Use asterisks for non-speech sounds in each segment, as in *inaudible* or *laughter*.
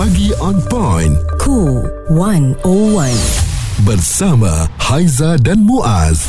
Pagi on point. Cool 101. Bersama Haiza dan Muaz.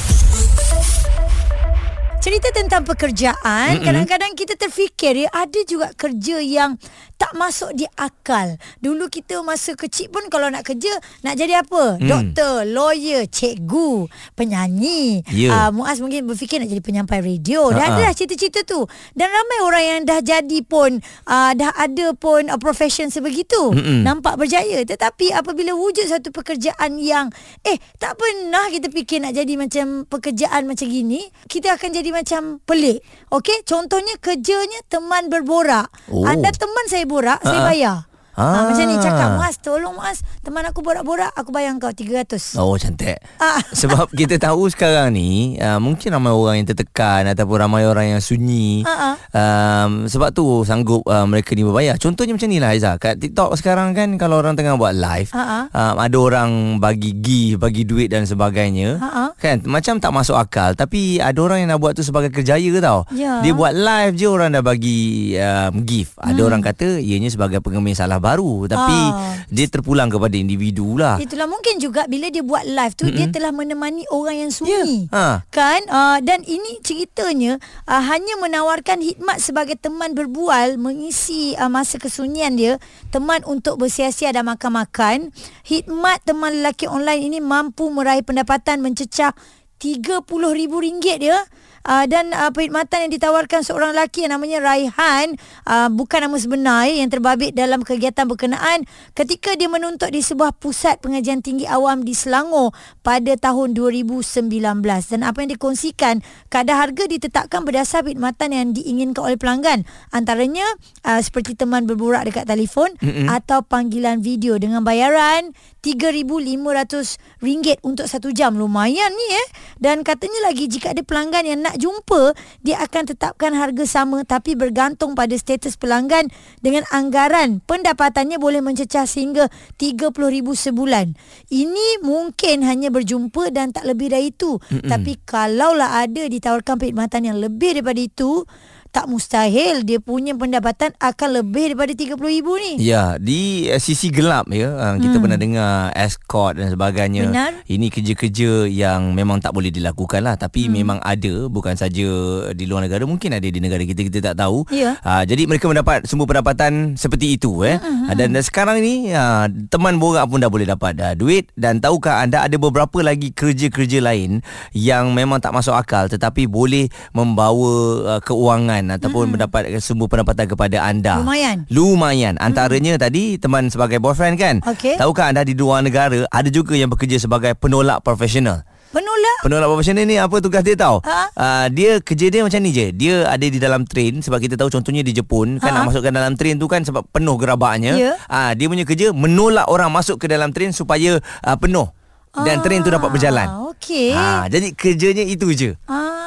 Cerita tentang pekerjaan, mm-hmm. kadang-kadang kita terfikir ya ada juga kerja yang tak masuk di akal. Dulu kita masa kecil pun kalau nak kerja nak jadi apa? Mm. Doktor, lawyer, cikgu, penyanyi. Ya. Uh, Muaz mungkin berfikir nak jadi penyampai radio. Dah ada dah cita-cita tu. Dan ramai orang yang dah jadi pun uh, dah ada pun uh, profession sebegitu. Mm-mm. Nampak berjaya. Tetapi apabila wujud satu pekerjaan yang eh tak pernah kita fikir nak jadi macam pekerjaan macam gini, kita akan jadi macam pelik. Okey, contohnya kerjanya teman berborak. Oh. Anda teman saya borak, saya Ha-ha. Bayar. Ha, Ah. macam ni cakap Muaz tolong Muaz teman aku borak-borak aku bayar kau 300 Oh cantik Ah. Sebab *laughs* kita tahu sekarang ni uh, Mungkin ramai orang yang tertekan Ataupun ramai orang yang sunyi Ha-ha. um, Sebab tu sanggup uh, mereka ni berbayar Contohnya macam ni lah Aizah Kat TikTok sekarang kan Kalau orang tengah buat live Ha-ha. um, Ada orang bagi give Bagi duit dan sebagainya Ha-ha. Kan macam tak masuk akal Tapi ada orang yang nak buat tu sebagai kerjaya tau Ya. Dia buat live je orang dah bagi um, gift Ada Hmm. orang kata Ianya sebagai pengemis salah baru Tapi Ah. dia terpulang kepada individu lah Itulah mungkin juga bila dia buat live tu mm-hmm. dia telah menemani orang yang sunyi. Ya, ha. Kan? Uh, dan ini ceritanya uh, hanya menawarkan khidmat sebagai teman berbual mengisi uh, masa kesunyian dia, teman untuk bersia-sia dan makan-makan. Khidmat teman lelaki online ini mampu meraih pendapatan mencecah RM30,000 dia. Uh, dan uh, perkhidmatan yang ditawarkan seorang lelaki yang namanya Raihan uh, bukan nama sebenar ya, yang terbabit dalam kegiatan berkenaan ketika dia menuntut di sebuah pusat pengajian tinggi awam di Selangor pada tahun 2019 dan apa yang dikongsikan kadar harga ditetapkan berdasar perkhidmatan yang diinginkan oleh pelanggan antaranya uh, seperti teman berborak dekat telefon Mm-mm. atau panggilan video dengan bayaran RM3,500 untuk satu jam. Lumayan ni eh. Dan katanya lagi jika ada pelanggan yang nak jumpa dia akan tetapkan harga sama tapi bergantung pada status pelanggan dengan anggaran. Pendapatannya boleh mencecah sehingga RM30,000 sebulan. Ini mungkin hanya berjumpa dan tak lebih dari itu. Mm-mm. tapi kalaulah ada ditawarkan perkhidmatan yang lebih daripada itu tak mustahil dia punya pendapatan akan lebih daripada RM30,000 ni Ya, di uh, sisi gelap ya, uh, kita Hmm. pernah dengar escort dan sebagainya. Benar. Ini kerja-kerja yang memang tak boleh dilakukan lah, tapi Hmm. memang ada, bukan saja di luar negara, mungkin ada di negara kita kita tak tahu. Ya. Uh, jadi mereka mendapat semua pendapatan seperti itu eh. Hmm, Uh, dan, dan sekarang ni uh, teman borak pun dah boleh dapat uh, duit dan tahukah anda ada beberapa lagi kerja-kerja lain yang memang tak masuk akal tetapi boleh membawa uh, keuangan ataupun mendapat semua pendapatan kepada anda. Lumayan. Lumayan. Antaranya hmm. tadi teman sebagai boyfriend kan. Okey. Tahukah anda di luar negara ada juga yang bekerja sebagai penolak profesional. penolak Penolak profesional ni apa tugas dia tahu? Ha? Uh, dia kerja dia macam ni je. Dia ada di dalam train sebab kita tahu contohnya di Jepun kan Ha? nak masukkan dalam train tu kan sebab penuh gerabaknya. Ya. Ah dia punya kerja menolak orang masuk ke dalam train supaya uh, penuh dan train tu dapat berjalan. Ah, Okey. Ah jadi kerjanya itu je. Ah,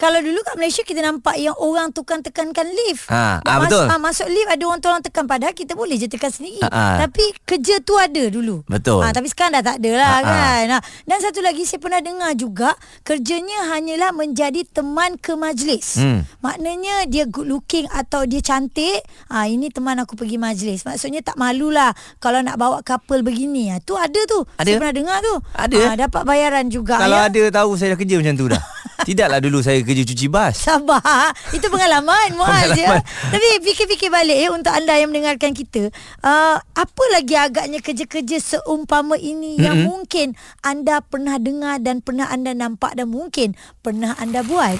kalau dulu kat Malaysia kita nampak yang orang tukang tekankan lift. Ha, ah, betul. ah, masuk lift ada orang tolong tekan padahal kita boleh je tekan sendiri. Ha, ha. Tapi kerja tu ada dulu. Betul. Ah, tapi sekarang dah tak ada lah Ha, ha. kan. Ah, dan satu lagi saya pernah dengar juga kerjanya hanyalah menjadi teman ke majlis. Hmm. Maknanya dia good looking atau dia cantik, ah ini teman aku pergi majlis. Maksudnya tak malulah kalau nak bawa couple begini. Ah tu ada tu. Ada? Saya pernah dengar tu. Ada, eh? dapat bayaran juga Kalau ya. ada tahu saya dah kerja macam tu dah. *laughs* Tidaklah dulu saya kerja cuci bas. Sabar Itu pengalaman Muaz ya. Tapi fikir-fikir balik ya Untuk anda yang mendengarkan kita uh, Apa lagi agaknya kerja-kerja seumpama ini mm-hmm. Yang mungkin anda pernah dengar Dan pernah anda nampak Dan mungkin pernah anda buat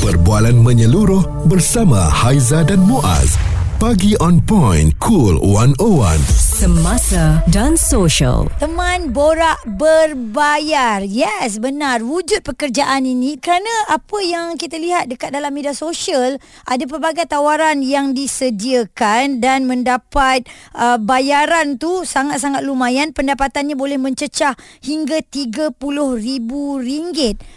Perbualan menyeluruh bersama Haiza dan Muaz. Pagi on point, cool 101. Semasa dan social. Teman borak berbayar. Yes, benar. Wujud pekerjaan ini kerana apa yang kita lihat dekat dalam media sosial, ada pelbagai tawaran yang disediakan dan mendapat uh, bayaran tu sangat-sangat lumayan. Pendapatannya boleh mencecah hingga RM30,000.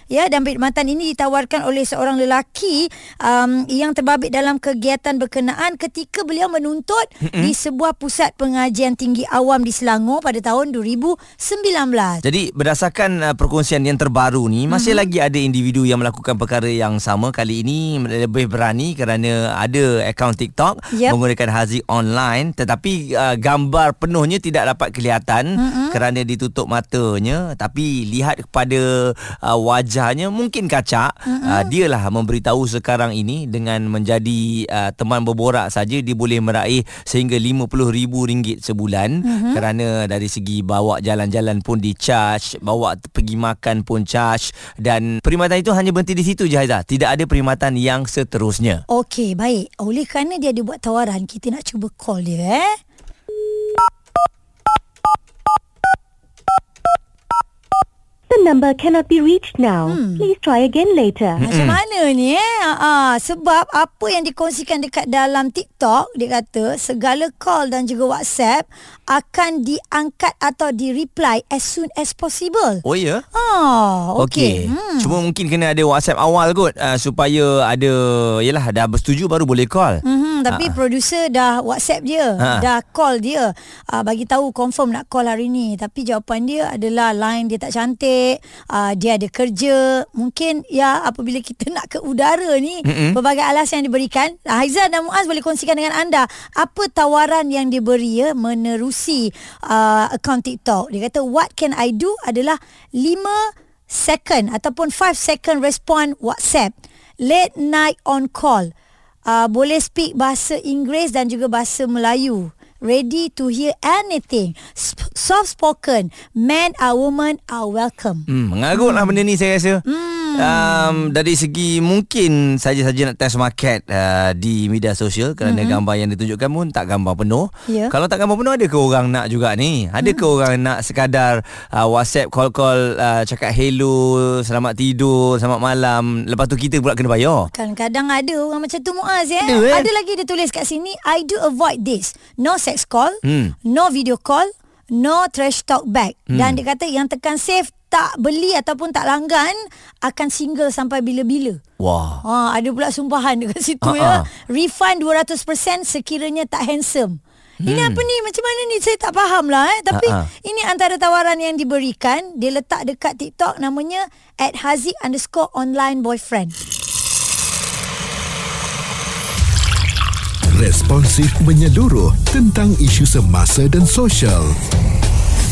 Ya, dan perkhidmatan ini ditawarkan oleh seorang lelaki um, yang terbabit dalam kegiatan berkenaan ketika beliau menuntut di sebuah pusat pengajian Perguruan Tinggi Awam di Selangor pada tahun 2019. Jadi berdasarkan uh, perkongsian yang terbaru ni masih mm-hmm. lagi ada individu yang melakukan perkara yang sama kali ini lebih berani kerana ada akaun TikTok yep. menggunakan Haziq online tetapi uh, gambar penuhnya tidak dapat kelihatan mm-hmm. kerana ditutup matanya tapi lihat kepada uh, wajahnya mungkin kacak mm-hmm. uh, dialah memberitahu sekarang ini dengan menjadi uh, teman berborak saja dia boleh meraih sehingga RM50,000 sebulan mm-hmm. kerana dari segi bawa jalan-jalan pun di charge, bawa pergi makan pun charge dan perkhidmatan itu hanya berhenti di situ je Haiza. Tidak ada perkhidmatan yang seterusnya. Okey, baik. Oleh kerana dia ada buat tawaran, kita nak cuba call dia eh. Number cannot be reached now. Hmm. Please try again later. Macam mana ni eh? Uh, sebab apa yang dikongsikan dekat dalam TikTok, dia kata segala call dan juga WhatsApp akan diangkat atau di-reply as soon as possible. Oh ya? Yeah? Ah, okey. Okay. Hmm. Cuma mungkin kena ada WhatsApp awal kot uh, supaya ada yalah dah bersetuju baru boleh call. Hmm, tapi uh. producer dah WhatsApp dia, uh. dah call dia. Uh, bagi tahu confirm nak call hari ni, tapi jawapan dia adalah line dia tak cantik baik uh, dia ada kerja. Mungkin ya apabila kita *laughs* nak ke udara ni mm-hmm. pelbagai alasan yang diberikan. Haizan dan Muaz boleh kongsikan dengan anda apa tawaran yang diberi ya menerusi uh, akaun TikTok? Dia kata what can I do? adalah 5 second ataupun 5 second respond WhatsApp. Late night on call. Uh, boleh speak bahasa Inggeris dan juga bahasa Melayu ready to hear anything. Soft spoken, man or woman are welcome. Hmm, mengarutlah hmm. benda ni saya rasa. Hmm. Um, dari segi mungkin saja-saja nak test market uh, di media sosial kerana mm-hmm. gambar yang ditunjukkan pun tak gambar penuh. Yeah. Kalau tak gambar penuh ada ke orang nak juga ni? Ada ke mm. orang nak sekadar uh, WhatsApp call-call uh, cakap hello, selamat tidur, selamat malam. Lepas tu kita pula kena bayar. Kadang-kadang ada orang macam tu Muaz ya. Ada, eh? ada lagi dia tulis kat sini I do avoid this. No sex call, mm. no video call, no trash talk back. Mm. Dan dia kata yang tekan save tak beli ataupun tak langgan akan single sampai bila-bila. Wah. Ha, ada pula sumpahan dekat situ uh-uh. ya. Refund 200% sekiranya tak handsome. Hmm. Ini apa ni? Macam mana ni? Saya tak faham lah eh. Tapi uh-uh. ini antara tawaran yang diberikan. Dia letak dekat TikTok namanya at hazik underscore online boyfriend. Responsif menyeluruh tentang isu semasa dan sosial.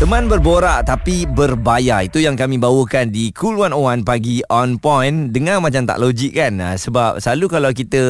Teman berborak tapi berbayar Itu yang kami bawakan di Cool 101 pagi on point Dengar macam tak logik kan ah, Sebab selalu kalau kita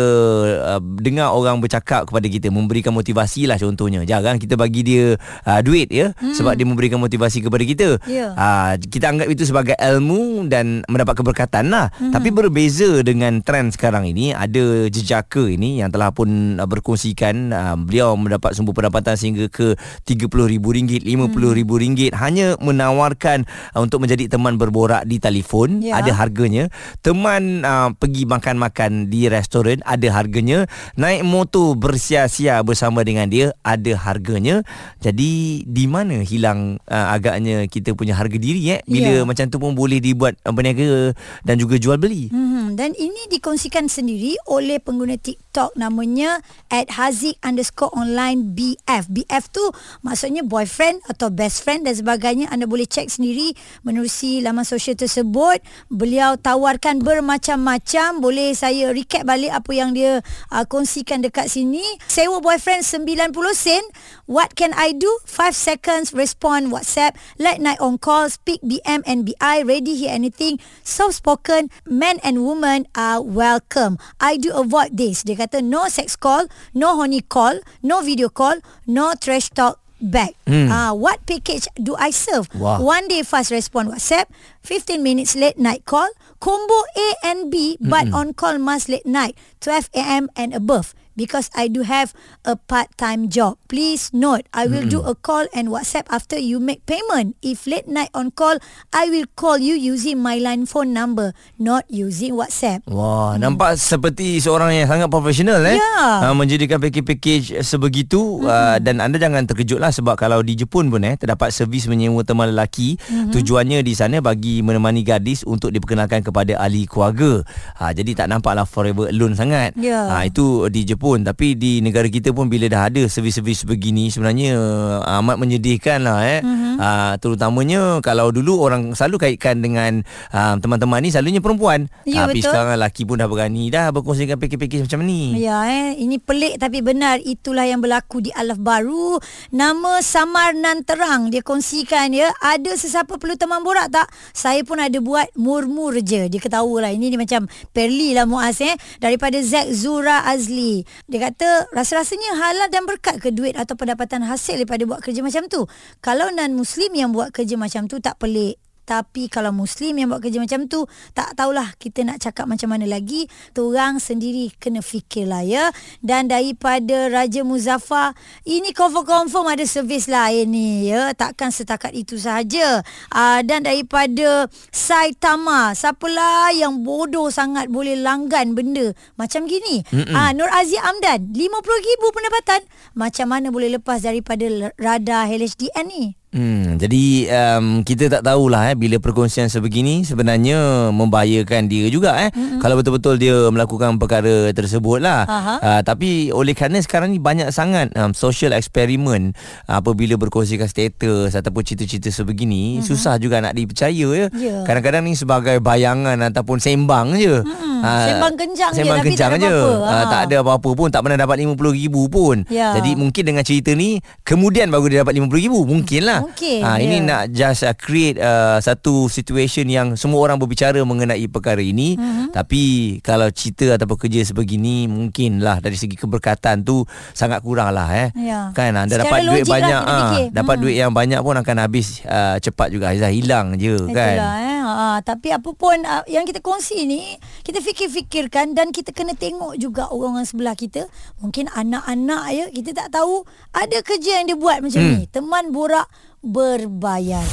uh, dengar orang bercakap kepada kita Memberikan motivasi lah contohnya Jarang kita bagi dia uh, duit ya hmm. Sebab dia memberikan motivasi kepada kita yeah. Ya. uh, Kita anggap itu sebagai ilmu dan mendapat keberkatan lah hmm. Tapi berbeza dengan trend sekarang ini Ada jejaka ini yang telah pun berkongsikan uh, Beliau mendapat sumber pendapatan sehingga ke RM30,000, RM50,000 hmm ringgit hanya menawarkan uh, untuk menjadi teman berborak di telefon. Ya. ada harganya. Teman uh, pergi makan-makan di restoran ada harganya. Naik motor bersia-sia bersama dengan dia ada harganya. Jadi di mana hilang uh, agaknya kita punya harga diri eh? Bila ya. macam tu pun boleh dibuat uh, berniaga dan juga jual beli hmm, dan ini dikongsikan sendiri oleh pengguna TikTok namanya at hazik underscore online BF BF tu maksudnya boyfriend atau best friend friend dan sebagainya. Anda boleh cek sendiri menerusi laman sosial tersebut. Beliau tawarkan bermacam-macam. Boleh saya recap balik apa yang dia uh, kongsikan dekat sini? Sewa boyfriend 90 sen. What can I do? 5 seconds respond WhatsApp. Late night on call speak BM and BI ready hear anything? Soft spoken men and women are welcome. I do avoid this. Dia kata no sex call no honey call no video call no trash talk back. Hmm. Uh, what package do I serve? Wow. One day fast response WhatsApp, 15 minutes late night call, combo A and B but mm-hmm. on call must late night, 12 a.m. and above. Because I do have a part-time job. Please note, I will do a call and WhatsApp after you make payment. If late night on call, I will call you using my line phone number, not using WhatsApp. Wah, hmm. nampak seperti seorang yang sangat profesional eh. Ya. Uh, menjadikan package-package sebegitu hmm. uh, dan anda jangan terkejutlah sebab kalau di Jepun pun eh terdapat servis menyewa teman lelaki. Hmm. Tujuannya di sana bagi menemani gadis untuk diperkenalkan kepada ahli keluarga. Ha, jadi tak nampaklah forever alone sangat. Ya. Ha, itu di Jepun tapi di negara kita pun bila dah ada servis-servis begini sebenarnya uh, amat menyedihkan lah eh. Hmm. Uh, terutamanya kalau dulu orang selalu kaitkan dengan uh, teman-teman ni selalunya perempuan. Ya, tapi betul. sekarang lelaki pun dah berani dah berkongsikan package-package macam ni. Ya eh, ini pelik tapi benar itulah yang berlaku di Alaf Baru. Nama Samar Nan Terang dia kongsikan ya, ada sesiapa perlu teman borak tak? Saya pun ada buat murmur je. Dia ketawa lah ini dia macam Perli lah Muaz eh daripada Zack Zura Azli. Dia kata rasa-rasanya halal dan berkat ke duit atau pendapatan hasil daripada buat kerja macam tu. Kalau non muslim yang buat kerja macam tu tak pelik. Tapi kalau Muslim yang buat kerja macam tu, tak tahulah kita nak cakap macam mana lagi. Orang sendiri kena fikirlah ya. Dan daripada Raja Muzaffar, ini confirm-confirm ada servis lain ni ya. Takkan setakat itu sahaja. Uh, dan daripada Saitama, siapalah yang bodoh sangat boleh langgan benda macam gini. Ah uh, Nur Aziz Amdan, RM50,000 pendapatan. Macam mana boleh lepas daripada radar HLHDN ni? Hmm, jadi um, kita tak tahulah eh bila perkongsian sebegini sebenarnya membahayakan dia juga eh mm-hmm. kalau betul-betul dia melakukan perkara tersebut lah. Uh, tapi oleh kerana sekarang ni banyak sangat um, social experiment uh, apabila berkongsikan status ataupun cerita-cerita sebegini mm-hmm. susah juga nak dipercaya ya. Ya. Kadang-kadang ni sebagai bayangan ataupun sembang je. Mm-mm. Ah, Sembang kencang je, sembang tapi tak kencang ada je. apa-apa. Ah, Ah. tak ada apa-apa pun tak pernah dapat RM50,000 pun. Ya. Jadi mungkin dengan cerita ni kemudian baru dia dapat RM50,000 mungkin lah. Mungkin, Ah, ini ya. nak just uh, create uh, satu situation yang semua orang berbicara mengenai perkara ini Mhm. tapi kalau cerita ataupun kerja sebegini mungkinlah dari segi keberkatan tu sangat kurang lah eh. Ya. Kan anda Secara dapat duit lah banyak kita ah, fikir. dapat Mhm. duit yang banyak pun akan habis uh, cepat juga Aizah hilang je kan. Itulah eh. Ha, tapi apa pun uh, yang kita kongsi ni, kita fikir-fikirkan dan kita kena tengok juga orang-orang sebelah kita. Mungkin anak-anak ya, kita tak tahu ada kerja yang dia buat macam Hmm. ni. Teman borak berbayar.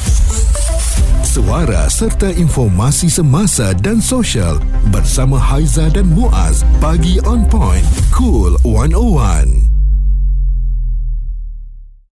Suara serta informasi semasa dan sosial bersama Haiza dan Muaz. Pagi on point. Cool 101.